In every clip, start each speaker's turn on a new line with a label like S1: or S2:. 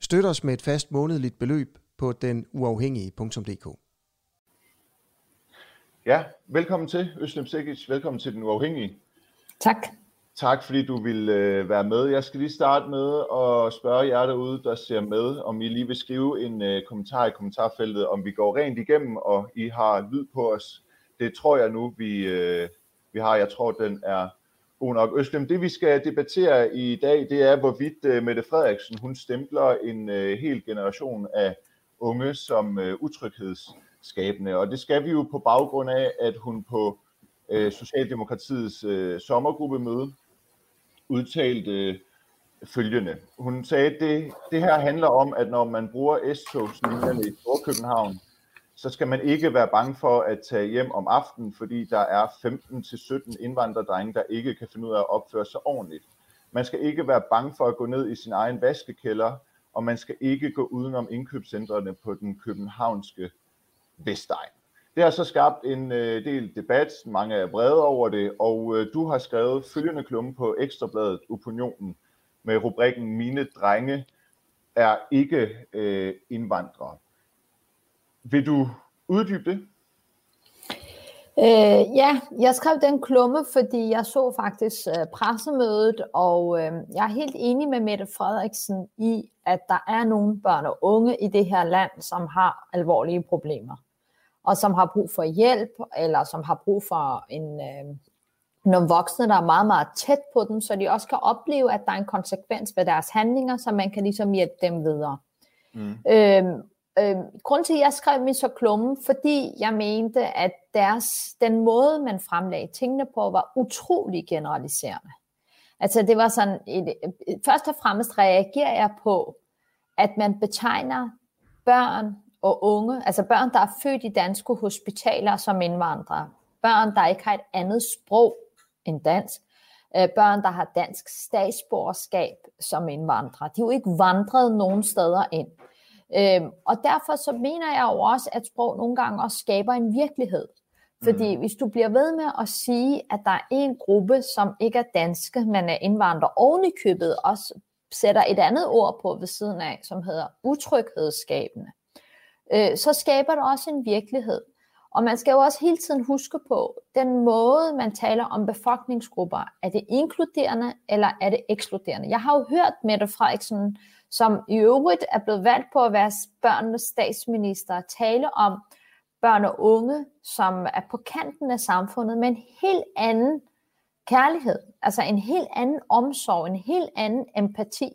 S1: Støt os med et fast månedligt beløb på denuafhængige.dk.
S2: Ja, velkommen til, Øslem Sikic. Velkommen til Den Uafhængige.
S3: Tak.
S2: Tak fordi du vil øh, være med. Jeg skal lige starte med at spørge jer derude, der ser med, om I lige vil skrive en øh, kommentar i kommentarfeltet, om vi går rent igennem, og I har lyd på os. Det tror jeg nu, vi, øh, vi har. Jeg tror, den er god nok. Øslem, det vi skal debattere i dag, det er, hvorvidt øh, Mette Frederiksen, hun stempler en øh, hel generation af unge som øh, utryghedsskabende. Og det skal vi jo på baggrund af, at hun på øh, Socialdemokratiets øh, sommergruppemøde udtalte øh, følgende. Hun sagde, at det, det her handler om, at når man bruger S-togslinjerne i Storkøbenhavn, så skal man ikke være bange for at tage hjem om aftenen, fordi der er 15-17 indvandrerdrenge, der ikke kan finde ud af at opføre sig ordentligt. Man skal ikke være bange for at gå ned i sin egen vaskekælder, og man skal ikke gå udenom indkøbscentrene på den københavnske Vestegn. Det har så skabt en øh, del debat, mange er vrede over det, og øh, du har skrevet følgende klumme på Ekstrabladet Opinionen med rubrikken Mine drenge er ikke øh, indvandrere. Vil du uddybe det?
S3: Øh, ja, jeg skrev den klumme, fordi jeg så faktisk øh, pressemødet, og øh, jeg er helt enig med Mette Frederiksen i, at der er nogle børn og unge i det her land, som har alvorlige problemer, og som har brug for hjælp, eller som har brug for en, øh, nogle voksne, der er meget, meget tæt på dem, så de også kan opleve, at der er en konsekvens ved deres handlinger, så man kan ligesom hjælpe dem videre. Mm. Øh, Øh, grunden til, at jeg skrev min så klumme, fordi jeg mente, at deres, den måde, man fremlagde tingene på, var utrolig generaliserende. Altså det var sådan, et, øh, først og fremmest reagerer jeg på, at man betegner børn og unge, altså børn, der er født i danske hospitaler som indvandrere, børn, der ikke har et andet sprog end dansk, øh, børn, der har dansk statsborgerskab som indvandrere. De er jo ikke vandret nogen steder ind. Øhm, og derfor så mener jeg jo også, at sprog nogle gange også skaber en virkelighed. Fordi mm. hvis du bliver ved med at sige, at der er en gruppe, som ikke er danske, men er indvandrere, oven i købet også sætter et andet ord på ved siden af, som hedder utryghedsskabende, øh, så skaber det også en virkelighed. Og man skal jo også hele tiden huske på, den måde, man taler om befolkningsgrupper, er det inkluderende eller er det ekskluderende? Jeg har jo hørt Mette Frederiksen som i øvrigt er blevet valgt på at være børnenes statsminister, tale om børn og unge, som er på kanten af samfundet, med en helt anden kærlighed, altså en helt anden omsorg, en helt anden empati.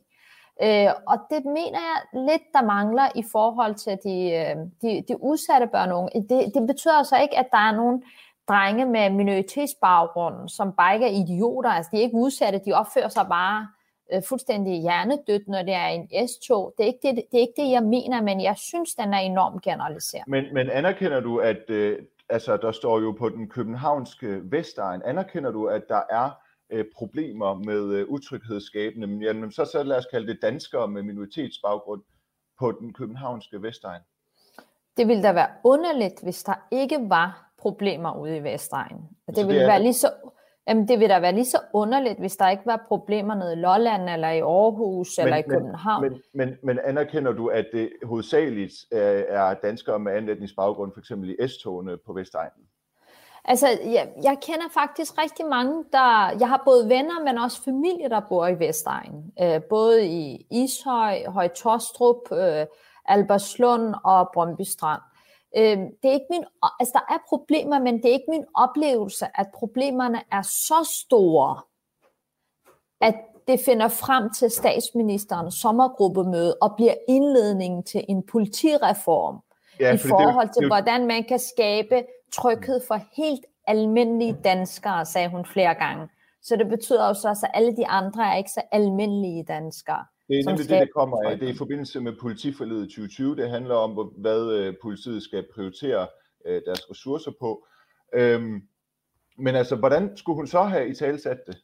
S3: Øh, og det mener jeg lidt, der mangler i forhold til de, øh, de, de udsatte børn og unge. Det, det betyder altså ikke, at der er nogen drenge med minoritetsbaggrund, som bare ikke er idioter. Altså, de er ikke udsatte, de opfører sig bare øh, fuldstændig hjernedødt, når det er en S-tog. Det er, ikke det, det er ikke det, jeg mener, men jeg synes, den er enormt generaliseret.
S2: Men, men anerkender du, at øh, altså, der står jo på den københavnske Vestegn, anerkender du, at der er øh, problemer med øh, utryghedsskabende, men jamen, så, så lad os kalde det danskere med minoritetsbaggrund på den københavnske Vestegn?
S3: Det ville da være underligt, hvis der ikke var problemer ude i Vestegn. Det, det ville det være lige så Jamen, det vil da være lige så underligt, hvis der ikke var problemer nede i Lolland, eller i Aarhus, men, eller i København.
S2: Men, men, men anerkender du, at det hovedsageligt er danskere med anden etnisk baggrund, for eksempel i S-togene på Vestegnen?
S3: Altså, jeg, jeg kender faktisk rigtig mange, der... Jeg har både venner, men også familie, der bor i Vestegnen. Øh, både i Ishøj, Høj Tostrup, øh, Alberslund og Brøndby Strand. Øh, det er ikke min, altså der er problemer, men det er ikke min oplevelse, at problemerne er så store, at det finder frem til statsministerens sommergruppemøde og bliver indledningen til en politireform ja, i forhold til, det, det, hvordan man kan skabe tryghed for helt almindelige danskere, sagde hun flere gange. Så det betyder også, at alle de andre er ikke så almindelige danskere.
S2: Det er nemlig det, det kommer af. Det er i forbindelse med politiforledet 2020. Det handler om, hvad øh, politiet skal prioritere øh, deres ressourcer på. Øhm, men altså, hvordan skulle hun så have i talsat det?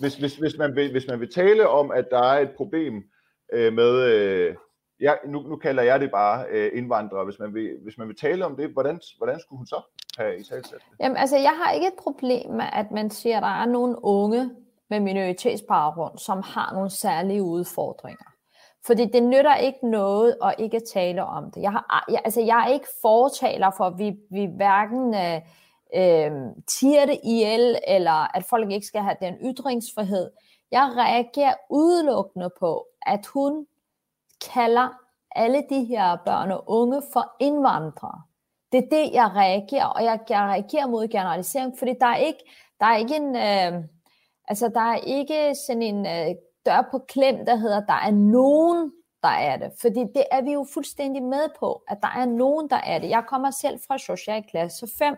S2: Hvis, hvis, hvis, man vil, hvis man vil tale om, at der er et problem øh, med, øh, ja, nu, nu kalder jeg det bare øh, indvandrere, hvis man, vil, hvis man vil tale om det, hvordan, hvordan skulle hun så have i talsat det?
S3: Jamen altså, jeg har ikke et problem med, at man siger, at der er nogle unge med minoritetsbaggrund, som har nogle særlige udfordringer. Fordi det nytter ikke noget at ikke tale om det. Jeg, har, jeg, altså, jeg er ikke fortaler for, at vi, vi hverken øh, øh, tiger det ihjel, eller at folk ikke skal have den ytringsfrihed. Jeg reagerer udelukkende på, at hun kalder alle de her børn og unge for indvandrere. Det er det, jeg reagerer, og jeg, jeg reagerer mod generalisering, fordi der er ikke, der er ikke en, øh, altså der er ikke sådan en øh, dør på klem, der hedder, der er nogen, der er det. Fordi det er vi jo fuldstændig med på, at der er nogen, der er det. Jeg kommer selv fra socialklasse 5.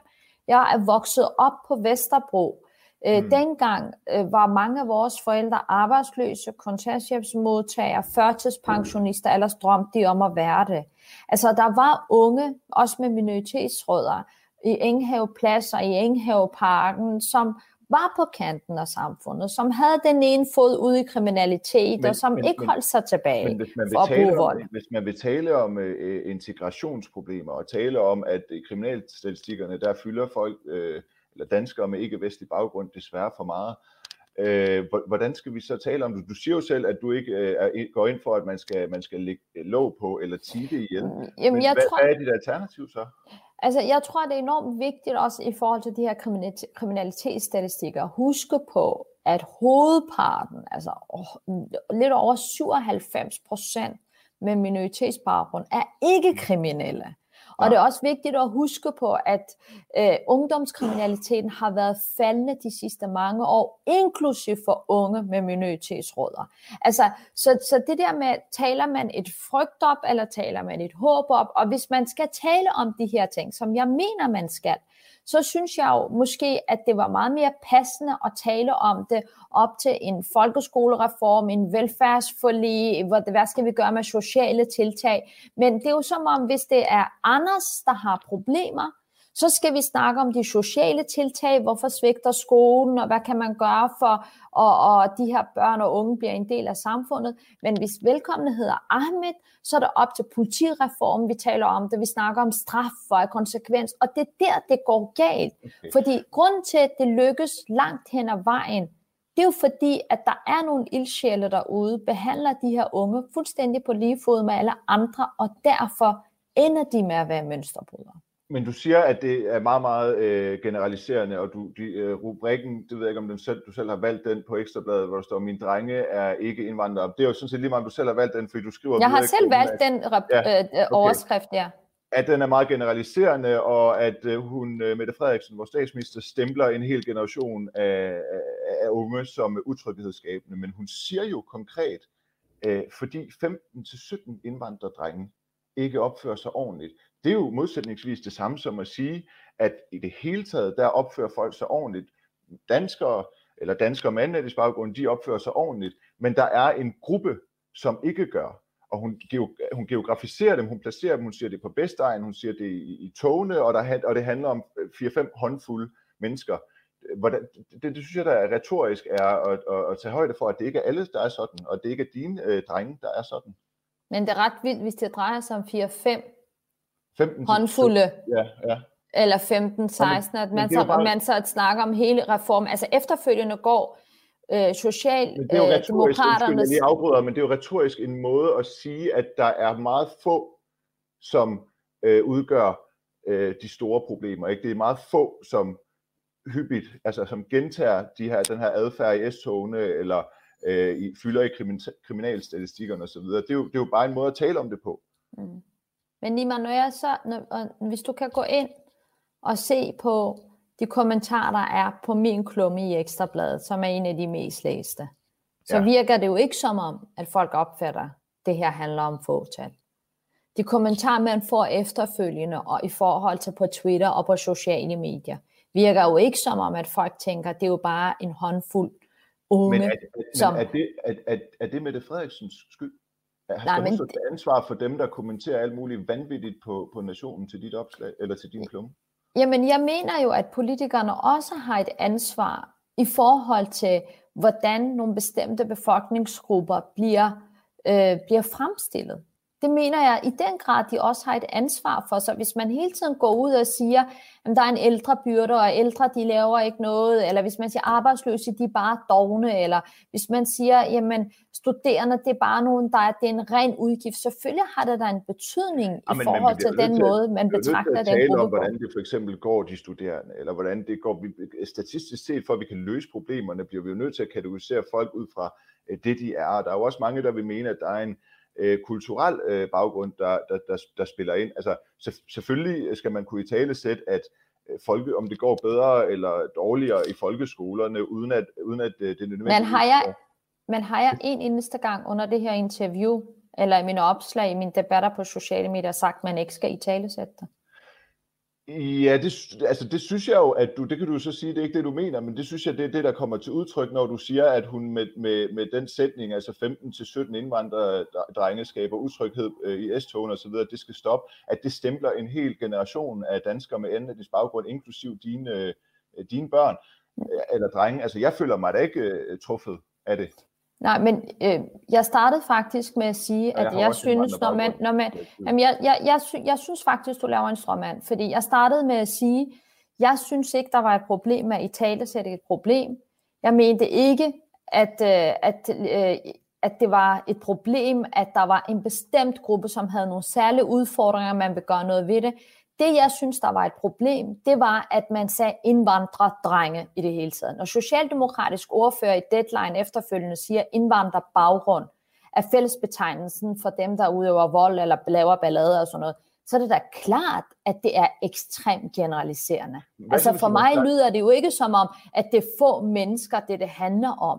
S3: Jeg er vokset op på Vesterbro. Øh, mm. Dengang øh, var mange af vores forældre arbejdsløse, kontanthjælpsmodtagere, førtidspensionister, ellers drømte de om at være det. Altså, der var unge, også med minoritetsrødder, i Enghaveplads og i Enghaveparken, som var på kanten af samfundet, som havde den ene fod ude i kriminalitet, men, og som men, ikke holdt sig tilbage men hvis man vil for
S2: at bruge vold. Om, hvis man vil tale om uh, integrationsproblemer, og tale om, at i kriminalstatistikkerne, der fylder folk, uh, eller danskere med ikke-vestlig baggrund, desværre for meget, uh, hvordan skal vi så tale om det? Du siger jo selv, at du ikke uh, går ind for, at man skal, man skal lægge låg på, eller tige ihjel. Jamen, Men jeg hvad, tror... hvad er dit alternativ så?
S3: Altså, jeg tror, det er enormt vigtigt også i forhold til de her kriminalitetsstatistikker, at huske på, at hovedparten, altså lidt over 97 procent med minoritetsbaggrund, er ikke kriminelle. Og det er også vigtigt at huske på, at øh, ungdomskriminaliteten har været faldende de sidste mange år, inklusiv for unge med minoritetsråder. Altså, så, så det der med, taler man et frygt op, eller taler man et håb op, og hvis man skal tale om de her ting, som jeg mener, man skal, så synes jeg jo måske, at det var meget mere passende at tale om det op til en folkeskolereform, en velfærdsforlig, hvad skal vi gøre med sociale tiltag. Men det er jo som om, hvis det er Anders, der har problemer, så skal vi snakke om de sociale tiltag, hvorfor svigter skolen, og hvad kan man gøre for, at og de her børn og unge bliver en del af samfundet. Men hvis velkomne hedder Ahmed, så er det op til politireformen, vi taler om det, vi snakker om straf for konsekvens, og det er der, det går galt. Okay. Fordi grunden til, at det lykkes langt hen ad vejen, det er jo fordi, at der er nogle ildsjæle derude, behandler de her unge fuldstændig på lige fod med alle andre, og derfor ender de med at være mønsterbrydere.
S2: Men du siger, at det er meget, meget øh, generaliserende, og du, de, øh, rubrikken, det ved jeg ikke, om den selv, du selv har valgt den på Ekstrabladet, hvor der står, min drenge er ikke indvandrere. Det er jo sådan set lige meget, om du selv har valgt den, fordi du skriver...
S3: Jeg har selv valgt at, den rep- ja, øh, okay. overskrift, ja.
S2: At den er meget generaliserende, og at øh, hun, øh, Mette Frederiksen, vores statsminister, stempler en hel generation af, af, af unge som utryghedsskabende. Men hun siger jo konkret, øh, fordi 15-17 indvandrerdrenge ikke opfører sig ordentligt, det er jo modsætningsvis det samme som at sige, at i det hele taget, der opfører folk sig ordentligt. Danskere, eller danskere med anden baggrund, de opfører sig ordentligt, men der er en gruppe, som ikke gør. Og hun, hun geografiserer dem, hun placerer dem, hun siger det på Vestegn, hun siger det i, i togene, og, der, og det handler om øh, 4-5 håndfulde mennesker. Hvordan, det, det synes jeg, der er retorisk, er at, at, at tage højde for, at det ikke er alle, der er sådan, og det ikke er dine øh, drenge, der er sådan.
S3: Men det er ret vildt, hvis det drejer sig om 4-5 15, håndfulde. Ja, ja. Eller 15, 16, at man, så, bare... man så snakker om hele reformen. Altså efterfølgende går øh, socialdemokraterne...
S2: Øh, afbryder, men det er jo retorisk en måde at sige, at der er meget få, som øh, udgør øh, de store problemer. Ikke? Det er meget få, som hyppigt, altså som gentager de her, den her adfærd i S-togene, eller øh, i, fylder i kriminalstatistikkerne osv. Det, er jo, det er jo bare en måde at tale om det på. Mm.
S3: Men Nima, når jeg så, når, hvis du kan gå ind og se på de kommentarer, der er på min klumme i Ekstrabladet, som er en af de mest læste, så ja. virker det jo ikke som om, at folk opfatter, at det her handler om fåtal. De kommentarer, man får efterfølgende, og i forhold til på Twitter og på sociale medier, virker jo ikke som om, at folk tænker, at det er jo bare en håndfuld unge.
S2: Men er, er,
S3: som...
S2: men er, det, er, er, er det Mette Frederiksens skyld? Har Nej, men... det ansvar for dem, der kommenterer alt muligt vanvittigt på, på nationen til dit opslag, eller til din klumme?
S3: Jamen, jeg mener jo, at politikerne også har et ansvar i forhold til, hvordan nogle bestemte befolkningsgrupper bliver, øh, bliver fremstillet. Det mener jeg i den grad, de også har et ansvar for. Så hvis man hele tiden går ud og siger, at der er en ældre byrde, og ældre de laver ikke noget, eller hvis man siger arbejdsløse, de er bare dogne, eller hvis man siger, jamen studerende, det er bare nogen, der er, det er en ren udgift. Selvfølgelig har det da en betydning ja, men, i forhold til den til, måde, man betragter den gruppe
S2: om, hvordan det for eksempel går de studerende, eller hvordan det går. Statistisk set, for at vi kan løse problemerne, bliver vi jo nødt til at kategorisere folk ud fra øh, det, de er. Der er jo også mange, der vil mene, at der er en øh, kulturel øh, baggrund, der, der, der, der spiller ind. Altså så, selvfølgelig skal man kunne i tale sætte, at øh, folke, om det går bedre eller dårligere i folkeskolerne, uden at, uden at øh, det er nødvendigt.
S3: Men har jeg, men har jeg en eneste gang under det her interview, eller i mine opslag, i mine debatter på sociale medier, sagt, at man ikke skal i tale sætte det?
S2: Ja, det, altså det synes jeg jo, at du, det kan du så sige, det er ikke det, du mener, men det synes jeg, det er det, der kommer til udtryk, når du siger, at hun med, med, med den sætning, altså 15-17 indvandrere drenge skaber utryghed øh, i S-togen osv., det skal stoppe, at det stempler en hel generation af danskere med anden etnisk baggrund, inklusiv dine, øh, dine børn øh, eller drenge. Altså jeg føler mig da ikke truffet af det.
S3: Nej, men øh, jeg startede faktisk med at sige, at jeg, jeg synes, når man, når man, jamen jeg, jeg, jeg, sy, jeg synes faktisk, du laver en strømmand, fordi jeg startede med at sige, jeg synes ikke, der var et problem med at i tale sætte et problem. Jeg mente ikke, at, øh, at, øh, at det var et problem, at der var en bestemt gruppe, som havde nogle særlige udfordringer, man vil gøre noget ved det. Det, jeg synes, der var et problem, det var, at man sagde indvandrerdrenge i det hele taget. Når socialdemokratisk ordfører i Deadline efterfølgende siger indvandrerbaggrund, er fællesbetegnelsen for dem, der udøver vold eller laver ballade og sådan noget, så er det da klart, at det er ekstremt generaliserende. Hvad altså for mig lyder det jo ikke som om, at det er få mennesker, det det handler om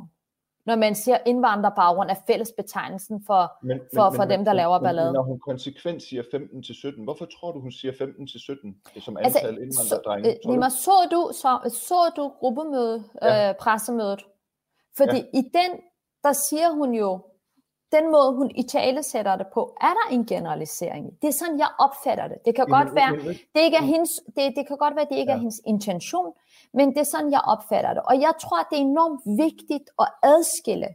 S3: når man siger indvandrerbaggrund er fællesbetegnelsen for, men, for, men, for dem, der laver ballade.
S2: Når hun konsekvent siger 15-17, hvorfor tror du, hun siger 15-17 som altså, antal altså, indvandrerdrenge?
S3: Så, Nima, så, du, så, så du gruppemøde, ja. øh, pressemødet? Fordi ja. i den, der siger hun jo, den måde, hun i tale sætter det på, er der en generalisering. Det er sådan, jeg opfatter det. Det kan godt være, det ikke er hendes, det, det kan godt være, det ikke ja. er hendes intention, men det er sådan, jeg opfatter det. Og jeg tror, det er enormt vigtigt at adskille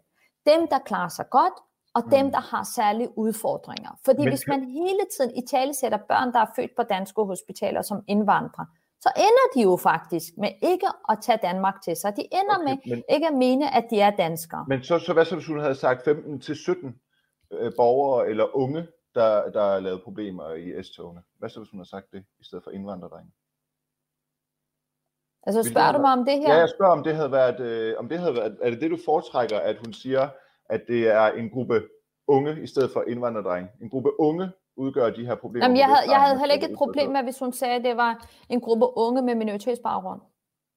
S3: dem, der klarer sig godt, og dem, mm. der har særlige udfordringer. Fordi men, hvis man hele tiden i tale sætter børn, der er født på danske hospitaler som indvandrere, så ender de jo faktisk med ikke at tage Danmark til sig. De ender okay, med men, ikke at mene, at de er danskere.
S2: Men så, så hvad så, hvis hun havde sagt 15-17 øh, borgere eller unge, der, der er lavet problemer i S-togene? Hvad så, hvis hun havde sagt det, i stedet for indvandrerdrenge?
S3: Altså spørger du mig om det her?
S2: Ja, jeg spørger om det havde været, øh, om det havde været, er det det du foretrækker, at hun siger, at det er en gruppe unge i stedet for indvandrerdrenge? En gruppe unge udgør de her problemer?
S3: Jamen, jeg, havde, jeg havde heller ikke et problem med, hvis hun sagde, at det var en gruppe unge med minoritetsbaggrund.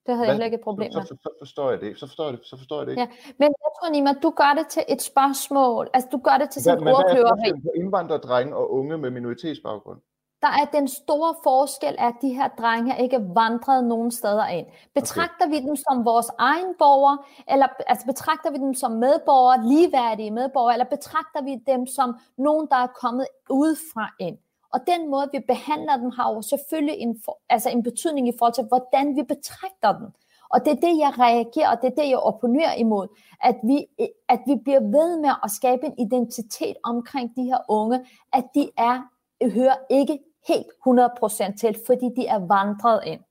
S3: Det havde Hvad? jeg heller ikke et problem
S2: med. Så, så, så, forstår jeg det. Så forstår jeg det. Så forstår jeg det ikke.
S3: Ja. Men jeg tror, Nima, du gør det til et spørgsmål. Altså, du gør det til sådan en ordkløveri.
S2: Hvad er indvandrerdrenge og unge med minoritetsbaggrund?
S3: Der er den store forskel, at de her drenge ikke vandret nogen steder ind. Betragter okay. vi dem som vores egen borgere, eller altså betragter vi dem som medborgere, ligeværdige medborgere, eller betragter vi dem som nogen, der er kommet udefra ind? Og den måde, vi behandler dem, har jo selvfølgelig en, for, altså en betydning i forhold til, hvordan vi betragter dem. Og det er det, jeg reagerer, og det er det, jeg opponerer imod, at vi, at vi bliver ved med at skabe en identitet omkring de her unge, at de er hører ikke helt 100% til, fordi de er vandret ind.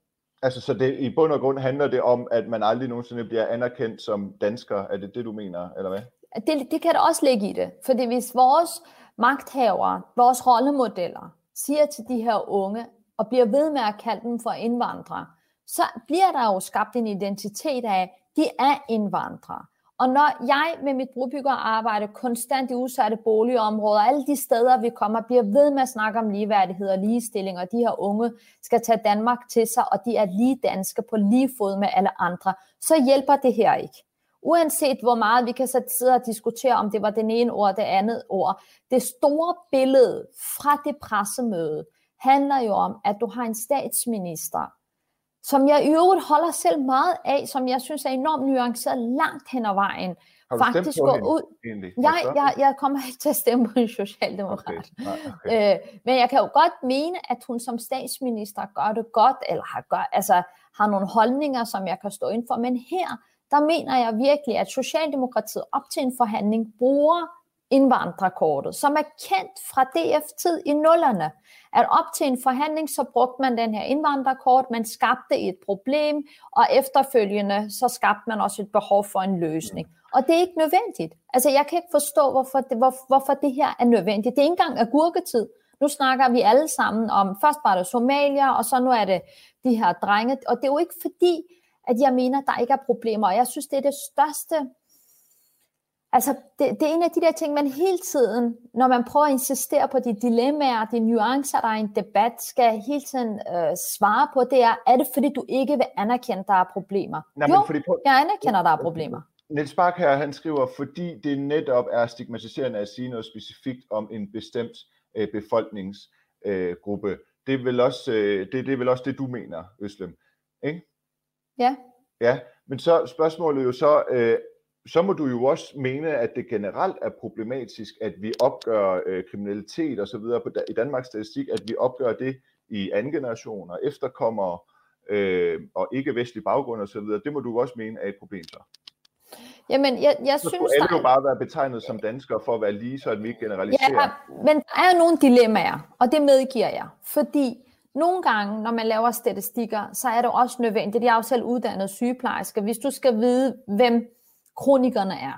S2: Altså, så det, i bund og grund handler det om, at man aldrig nogensinde bliver anerkendt som dansker. Er det det, du mener, eller hvad?
S3: Det, det kan der også ligge i det. Fordi hvis vores magthavere, vores rollemodeller, siger til de her unge, og bliver ved med at kalde dem for indvandrere, så bliver der jo skabt en identitet af, at de er indvandrere. Og når jeg med mit brobyggerarbejde konstant i udsatte boligområder, alle de steder, vi kommer, bliver ved med at snakke om ligeværdighed og ligestilling, og de her unge skal tage Danmark til sig, og de er lige danske på lige fod med alle andre, så hjælper det her ikke. Uanset hvor meget vi kan sidde og diskutere, om det var den ene ord, det andet ord. Det store billede fra det pressemøde handler jo om, at du har en statsminister, som jeg i øvrigt holder selv meget af, som jeg synes er enormt nuanceret langt hen ad vejen,
S2: Har du
S3: faktisk
S2: stemt på
S3: går
S2: hende,
S3: ud.
S2: egentlig?
S3: Jeg, jeg, jeg kommer ikke til at stemme på en socialdemokrat.
S2: Okay. Nej, okay.
S3: Øh, men jeg kan jo godt mene, at hun som statsminister gør det godt, eller har, gør, altså, har nogle holdninger, som jeg kan stå ind for. Men her, der mener jeg virkelig, at Socialdemokratiet op til en forhandling bruger indvandrerkortet, som er kendt fra DF-tid i nullerne. At op til en forhandling, så brugte man den her indvandrerkort, man skabte et problem, og efterfølgende, så skabte man også et behov for en løsning. Og det er ikke nødvendigt. Altså, jeg kan ikke forstå, hvorfor det, hvor, hvorfor det her er nødvendigt. Det er ikke engang agurketid. Nu snakker vi alle sammen om, først var det Somalia, og så nu er det de her drenge. Og det er jo ikke fordi, at jeg mener, der ikke er problemer. Og jeg synes, det er det største Altså, det, det er en af de der ting, man hele tiden, når man prøver at insistere på de dilemmaer, de nuancer, der er i en debat, skal hele tiden øh, svare på, det er, er det fordi, du ikke vil anerkende, der er problemer?
S2: Nej,
S3: jo,
S2: men fordi på,
S3: jeg anerkender, der er problemer.
S2: Niels Bak her, han skriver, fordi det netop er stigmatiserende at sige noget specifikt om en bestemt øh, befolkningsgruppe. Øh, det, er vel også, øh, det, det er vel også det, du mener, Øslem. Ikke?
S3: Ja.
S2: Ja, men så spørgsmålet jo så, øh, så må du jo også mene, at det generelt er problematisk, at vi opgør øh, kriminalitet og så videre på, i Danmarks statistik, at vi opgør det i anden generation og efterkommere øh, og ikke-vestlig baggrund og så videre. Det må du også mene er et problem så.
S3: Jamen, jeg, jeg
S2: Så
S3: synes,
S2: skulle alle jo bare være betegnet som danskere for at være lige, så at vi ikke generaliserer.
S3: Ja, men der er jo nogle dilemmaer, og det medgiver jeg. Fordi nogle gange, når man laver statistikker, så er det også nødvendigt. Jeg er jo selv uddannet sygeplejerske. Hvis du skal vide, hvem kronikerne er,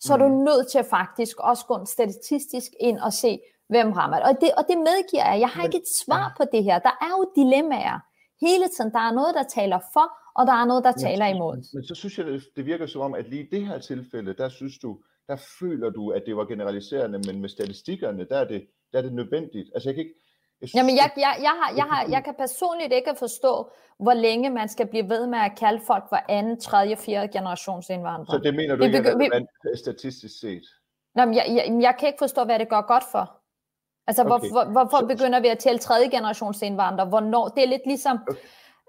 S3: så er du nødt til faktisk også gå statistisk ind og se, hvem rammer det. Og det, og det medgiver jeg. Jeg har ikke et svar på det her. Der er jo dilemmaer hele tiden. Der er noget, der taler for, og der er noget, der taler imod.
S2: Men så synes jeg, det, det virker som om, at lige i det her tilfælde, der synes du, der føler du, at det var generaliserende, men med statistikkerne, der er det, der er det nødvendigt. Altså jeg kan ikke, jeg synes,
S3: Jamen, jeg, jeg, jeg, har, jeg, har, jeg kan personligt ikke forstå, hvor længe man skal blive ved med at kalde folk for anden, tredje, fjerde generations indvandrere.
S2: Så det mener du
S3: Vi
S2: ikke er
S3: begy- vi-
S2: relevant statistisk set?
S3: Nå, men jeg, jeg, jeg kan ikke forstå, hvad det gør godt for. Altså. Okay. hvor, hvor, hvorfor
S2: Så-
S3: begynder vi at tælle tredje generations indvandrere? Hvornår? Det er lidt ligesom,
S2: Okay.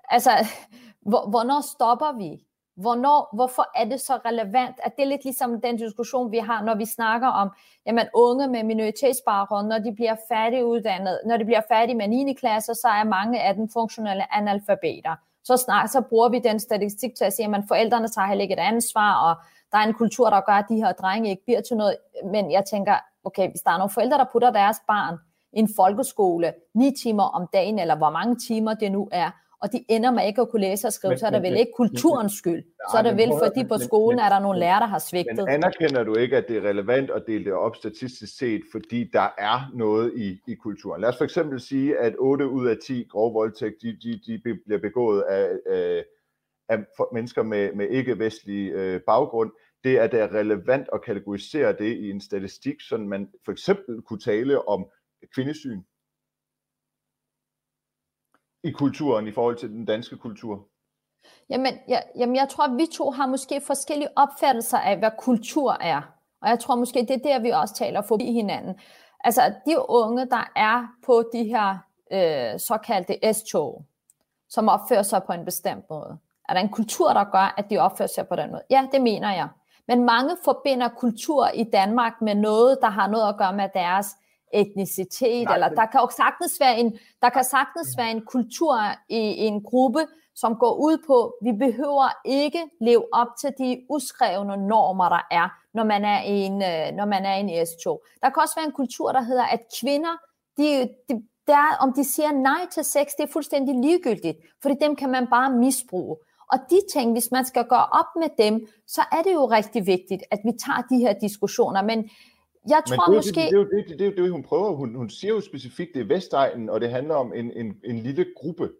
S3: altså, hvor, hvornår stopper vi? Hvornår, hvorfor er det så relevant? At det er lidt ligesom den diskussion, vi har, når vi snakker om jamen, unge med minoritetsbaggrund, når de bliver færdiguddannet, når de bliver færdige med 9. klasse, så er mange af dem funktionelle analfabeter. Så snart så bruger vi den statistik til at sige, at forældrene tager heller ikke et ansvar, og der er en kultur, der gør, at de her drenge ikke bliver til noget. Men jeg tænker, okay, hvis der er nogle forældre, der putter deres barn i en folkeskole 9 timer om dagen, eller hvor mange timer det nu er, og de ender med ikke at kunne læse og skrive,
S2: Men-
S3: så er det
S2: men-
S3: vel ikke kulturens skyld. Så er
S2: men
S3: vel, fordi på skolen
S2: men-
S3: er der nogle lærere, der har svigtet.
S2: Men anerkender du ikke, at det er relevant at dele det op statistisk set, fordi der er noget i, i kulturen? Lad os for eksempel sige, at 8 ud af 10 grove voldtægt, de, de, de bliver begået af, af, af mennesker med, med ikke-vestlig øh, baggrund. Det er da relevant at kategorisere det i en statistik, så man for eksempel kunne tale om kvindesyn i kulturen i forhold til den danske kultur.
S3: Jamen jeg, jamen, jeg tror, at vi to har måske forskellige opfattelser af, hvad kultur er. Og jeg tror måske, det er der, vi også taler forbi hinanden. Altså, de unge, der er på de her øh, såkaldte S-tog, som opfører sig på en bestemt måde. Er der en kultur, der gør, at de opfører sig på den måde? Ja, det mener jeg. Men mange forbinder kultur i Danmark med noget, der har noget at gøre med deres etnicitet,
S2: Nej,
S3: eller der kan jo sagtens være en, der kan sagtens være en kultur i, i en gruppe, som går ud på, vi behøver ikke leve op til de uskrevne normer, der er, når man er en, øh, når man er en S-tog. Der kan også være en kultur, der hedder, at kvinder, de, de, der, om de siger nej til sex, det er fuldstændig ligegyldigt, fordi dem kan man bare misbruge. Og de ting, hvis man skal gøre op med dem, så er det jo rigtig vigtigt, at vi tager de her diskussioner. Men jeg
S2: Men
S3: tror
S2: det, er jo
S3: måske...
S2: det, det, det, det, jo det, hun prøver. Hun, hun siger jo specifikt, det er Vestegnen, og det handler om en, en, en lille gruppe,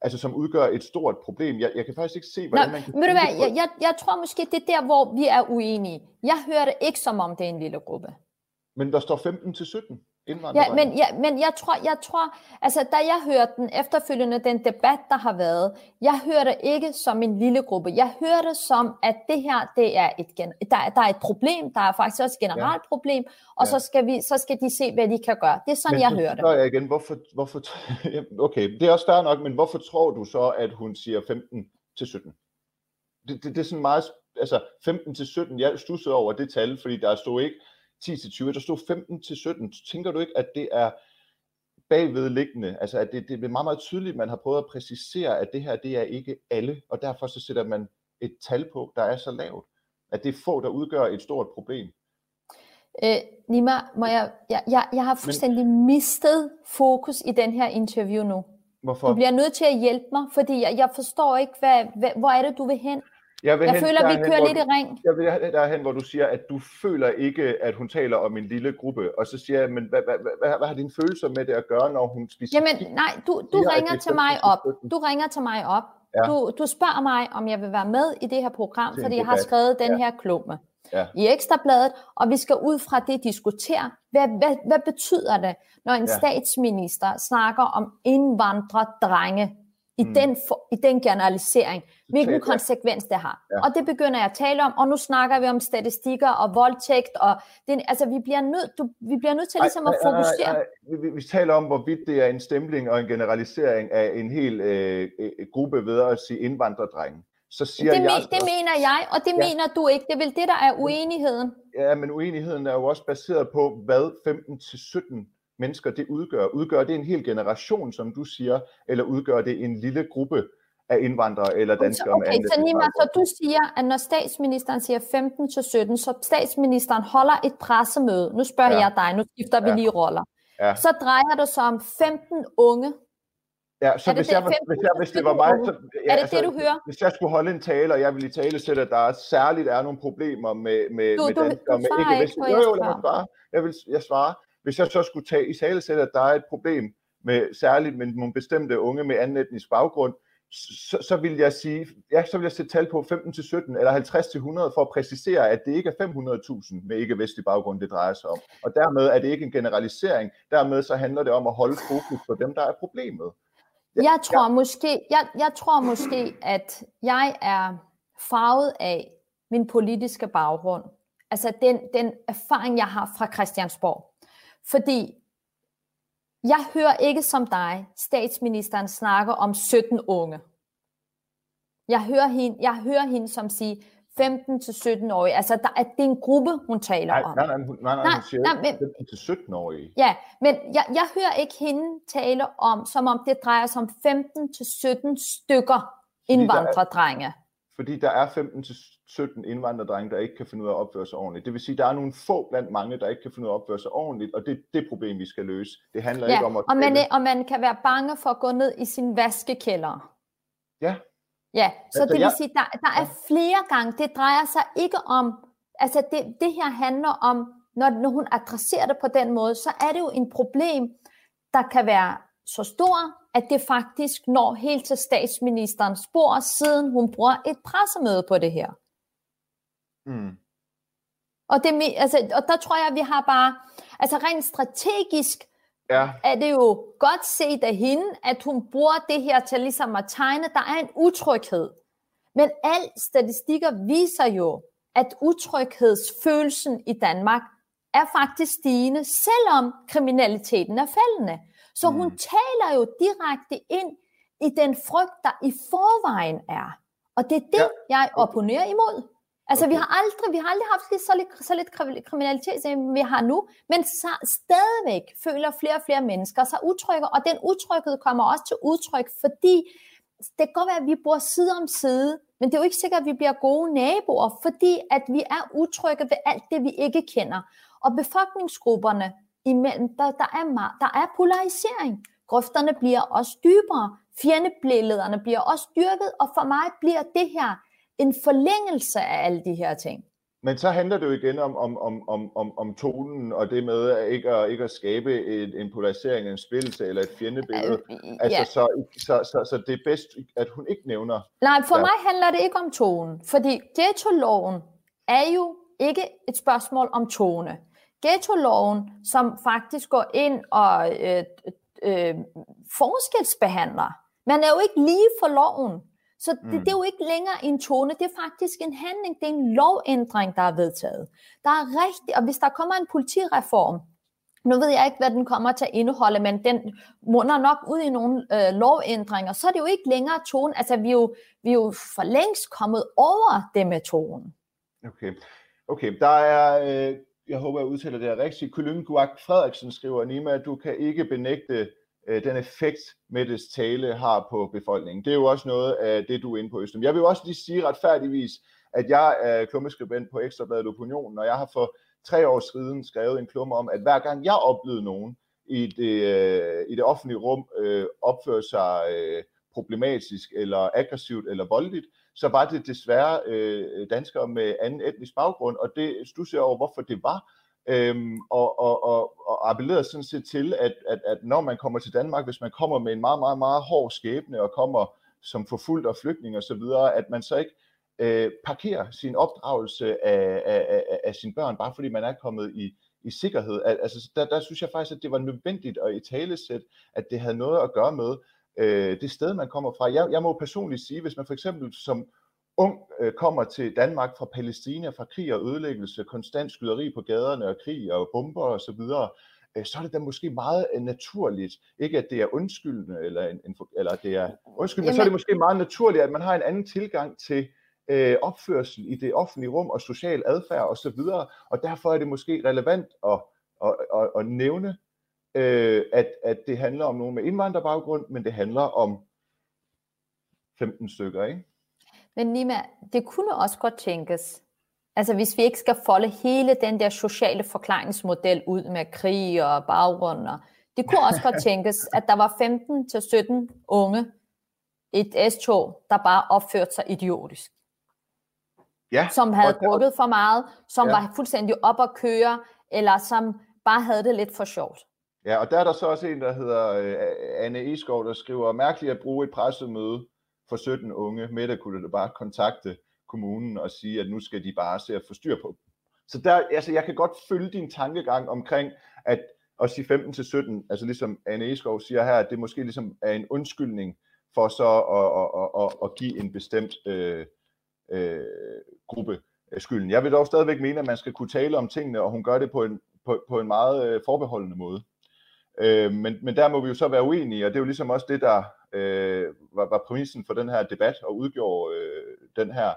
S2: altså som udgør et stort problem. Jeg, jeg kan faktisk ikke se,
S3: Nå,
S2: hvordan man kan...
S3: ved du hvad, jeg, jeg, jeg tror måske, det er der, hvor vi er uenige. Jeg hører det ikke som om, det er en lille gruppe.
S2: Men der står 15 til 17.
S3: Ja, men, ja, men jeg tror, jeg tror, altså da jeg hørte den efterfølgende, den debat, der har været, jeg hører det ikke som en lille gruppe. Jeg hører det som, at det her, det er et, der, der er et problem, der er faktisk også et generelt ja. problem, og ja. så, skal vi, så skal de se, hvad de kan gøre. Det er sådan, men, jeg hører det.
S2: jeg igen, hvorfor, hvorfor, okay, det er også fair nok, men hvorfor tror du så, at hun siger 15 til 17? Det, det, det er sådan meget, altså 15 til 17, jeg stussede over det tal, fordi der stod ikke 10 til 20, der stod 15 til 17. Tænker du ikke, at det er bagvedliggende, altså at det, det er meget, meget tydeligt, at man har prøvet at præcisere, at det her, det er ikke alle, og derfor så sætter man et tal på, der er så lavt, at det er få, der udgør et stort problem.
S3: Øh, Nima, må jeg, jeg, jeg, jeg har fuldstændig Men, mistet fokus i den her interview nu.
S2: Hvorfor?
S3: Du bliver nødt til at hjælpe mig, fordi jeg, jeg forstår ikke, hvad, hvad, hvor er det, du vil hen? Jeg, vil jeg hen, føler, vi kører hen, lidt i ring.
S2: Jeg vil derhen, hvor du siger, at du føler ikke, at hun taler om en lille gruppe. Og så siger jeg, men hvad, hvad, hvad, hvad har dine følelser med det at gøre, når hun specifikt
S3: Jamen, nej, du, du siger, ringer til mig op. Du ringer til mig op. Ja. Du, du spørger mig, om jeg vil være med i det her program, fordi jeg har skrevet den ja. her klumme ja. i Ekstrabladet, og vi skal ud fra det diskutere, hvad, hvad, hvad betyder det, når en ja. statsminister snakker om indvandrerdrenge, i, mm. den, for, i den generalisering, hvilken konsekvens det har. Ja. Og det begynder jeg at tale om, og nu snakker vi om statistikker og voldtægt, og det, altså, vi, bliver nødt, du, vi bliver nødt til ligesom ej, at fokusere. Ej,
S2: ej, Vi, vi taler om, hvorvidt det er en stempling og en generalisering af en hel øh, øh, gruppe ved at sige indvandrerdrenge. Så siger
S3: det,
S2: jeg,
S3: det mener jeg, og det ja. mener du ikke. Det er vel det, der er uenigheden.
S2: Ja, men uenigheden er jo også baseret på, hvad 15-17 mennesker det udgør. Udgør det en hel generation, som du siger, eller udgør det en lille gruppe af indvandrere eller danskere
S3: okay, med så, Nima, så du siger, at når statsministeren siger 15 til 17, så statsministeren holder et pressemøde. Nu spørger ja. jeg dig, nu skifter vi ja. lige roller. Ja. Så drejer det sig om 15 unge.
S2: Ja, så hvis, det, jeg, hvis, jeg, hvis det var mig, så, ja,
S3: er det altså, det, du hører?
S2: Hvis jeg skulle holde en tale, og jeg ville i tale sætte, at der særligt er nogle problemer med, med,
S3: du,
S2: med
S3: danskere,
S2: du,
S3: du med ikke vestlige. Jo, jo, lad mig svare.
S2: Jeg vil jeg svare. Hvis jeg så skulle tage i sætte, at der er et problem med særligt med nogle bestemte unge med anden etnisk baggrund, så, så vil jeg sige, ja, så vil jeg sætte tal på 15-17 eller 50-100 for at præcisere, at det ikke er 500.000 med ikke-vestlig baggrund, det drejer sig om. Og dermed er det ikke en generalisering. Dermed så handler det om at holde fokus på dem, der er problemet.
S3: Ja, jeg tror ja. måske, jeg, jeg tror måske, at jeg er farvet af min politiske baggrund. Altså den, den erfaring, jeg har fra Christiansborg. Fordi jeg hører ikke som dig, statsministeren snakker om 17 unge. Jeg hører hende, jeg hører hende som sige 15 til 17 årige. Altså der er, det er en gruppe, hun taler
S2: nej,
S3: om.
S2: Nej, nej, nej, nej, nej, hun siger nej, men, 15 til 17 årige.
S3: Ja, men jeg, jeg hører ikke hende tale om, som om det drejer sig om 15 til 17 stykker indvandrerdrenge.
S2: Fordi der er 15 til 17 indvandrerdrenge, der ikke kan finde ud af at opføre sig ordentligt. Det vil sige, der er nogle få blandt mange, der ikke kan finde ud af at opføre sig ordentligt, og det er det problem, vi skal løse. Det handler
S3: ja,
S2: ikke om at...
S3: Og man, og man kan være bange for at gå ned i sin vaskekælder.
S2: Ja.
S3: Ja, så altså, det vil jeg... sige, der, der er flere gange, det drejer sig ikke om, altså det, det her handler om, når, når hun adresserer det på den måde, så er det jo en problem, der kan være så stor, at det faktisk når helt til statsministerens spor, siden hun bruger et pressemøde på det her. Mm. Og, det, altså, og der tror jeg, at vi har bare, altså rent strategisk, ja. er det jo godt set af hende, at hun bruger det her til ligesom at tegne, der er en utryghed. Men al statistikker viser jo, at utryghedsfølelsen i Danmark er faktisk stigende, selvom kriminaliteten er faldende. Så mm. hun taler jo direkte ind i den frygt, der i forvejen er. Og det er det, ja. jeg opponerer imod. Altså, okay. vi har aldrig, vi har aldrig haft så lidt, så lidt kriminalitet, som vi har nu, men stadigvæk føler flere og flere mennesker sig utrygge, og den utryghed kommer også til udtryk, fordi det kan godt være, at vi bor side om side, men det er jo ikke sikkert, at vi bliver gode naboer, fordi at vi er utrygge ved alt det, vi ikke kender. Og befolkningsgrupperne imellem, der, der, er, meget, der er polarisering. Grøfterne bliver også dybere, fjendebillederne bliver også dyrket, og for mig bliver det her en forlængelse af alle de her ting.
S2: Men så handler det jo igen om, om, om, om, om, om tonen, og det med at ikke at, ikke at skabe en, en polarisering, en spillelse eller et fjendebillede. Øh, altså, ja. så, så, så, så det er bedst, at hun ikke nævner...
S3: Nej, for ja. mig handler det ikke om tonen, fordi ghetto-loven er jo ikke et spørgsmål om tone. ghetto-loven, som faktisk går ind og øh, øh, forskelsbehandler. Man er jo ikke lige for loven. Så det, mm. det er jo ikke længere en tone, det er faktisk en handling, det er en lovændring, der er vedtaget. Der er rigtig, og hvis der kommer en politireform, nu ved jeg ikke, hvad den kommer til at indeholde, men den munder nok ud i nogle øh, lovændringer, så er det jo ikke længere tone. Altså, vi er jo, vi er jo for længst kommet over det med tonen.
S2: Okay. Okay, der er, øh, jeg håber, jeg udtaler det rigtigt, Kylling Guak Frederiksen skriver, Nima, at du kan ikke benægte øh, den effekt, Mettes tale har på befolkningen. Det er jo også noget af det, du er inde på, Østem. Jeg vil jo også lige sige retfærdigvis, at jeg er klummeskribent på Ekstrabladet Opinion, og jeg har for tre år siden skrevet en klumme om, at hver gang jeg oplevede nogen i det, øh, i det offentlige rum øh, opføre sig øh, problematisk eller aggressivt eller voldeligt, så var det desværre øh, danskere med anden etnisk baggrund, og det stusser over, hvorfor det var, øhm, og, og, og, appellerede sådan set til, at, at, at når man kommer til Danmark, hvis man kommer med en meget, meget, meget hård skæbne, og kommer som forfulgt og flygtning og så videre, at man så ikke øh, parkerer sin opdragelse af, af, af, af sine børn, bare fordi man er kommet i, i sikkerhed. Altså, der, der synes jeg faktisk, at det var nødvendigt at i talesæt, at det havde noget at gøre med øh, det sted, man kommer fra. Jeg, jeg må personligt sige, hvis man for eksempel som ung øh, kommer til Danmark fra Palæstina, fra krig og ødelæggelse, konstant skyderi på gaderne og krig og bomber og så videre, så er det da måske meget øh, naturligt, ikke at det er undskyldende, eller, en, en, eller det er undskyldende, men så er det måske meget naturligt, at man har en anden tilgang til øh, opførsel i det offentlige rum og social adfærd og så videre, og derfor er det måske relevant at, at, at, at nævne, øh, at, at det handler om nogen med indvandrerbaggrund, men det handler om 15 stykker, ikke?
S3: Men Nima, det kunne også godt tænkes, altså hvis vi ikke skal folde hele den der sociale forklaringsmodel ud med krig og baggrund, det kunne også godt tænkes, at der var 15-17 unge i et S-tog, der bare opførte sig idiotisk. Ja, som havde drukket for meget, som ja. var fuldstændig op at køre, eller som bare havde det lidt for sjovt.
S2: Ja, og der er der så også en, der hedder øh, Anne Eskov, der skriver, mærkeligt at bruge et pressemøde for 17 unge. Mette kunne da bare kontakte kommunen og sige, at nu skal de bare se at få styr på. Så der, altså, jeg kan godt følge din tankegang omkring, at at sige 15 til 17, altså ligesom Anne Eskov siger her, at det måske ligesom er en undskyldning for så at, at, at, at give en bestemt øh, øh, gruppe øh, skylden. Jeg vil dog stadigvæk mene, at man skal kunne tale om tingene, og hun gør det på en, på, på en meget øh, forbeholdende måde. Øh, men, men der må vi jo så være uenige, og det er jo ligesom også det, der øh, var, var præmissen for den her debat, og udgjorde øh, den her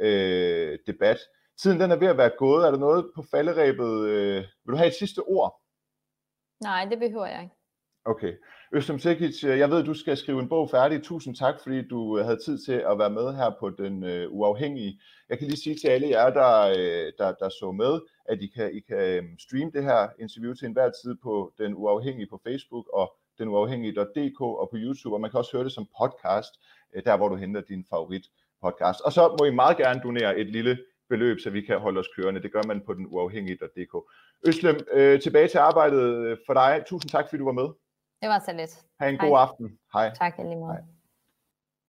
S2: øh, debat. Tiden den er ved at være gået. Er der noget på falderæbet? Øh, vil du have et sidste ord?
S3: Nej, det behøver jeg ikke.
S2: Okay. Østem Sekic, øh, jeg ved, at du skal skrive en bog færdig. Tusind tak, fordi du øh, havde tid til at være med her på Den uh, Uafhængige. Jeg kan lige sige til alle jer, der, der, der så med, at I kan, I kan øhm, streame det her interview til enhver tid på Den Uafhængige på Facebook og denuafhængige.dk og på YouTube, og man kan også høre det som podcast, der hvor du henter din favorit podcast. Og så må I meget gerne donere et lille beløb, så vi kan holde os kørende. Det gør man på den uafhængige.dk. Øslem, øh, tilbage til arbejdet for dig. Tusind tak, fordi du var med.
S3: Det var så lidt.
S2: Ha' en Hej. god aften. Hej.
S3: Tak, lige måde. Hej.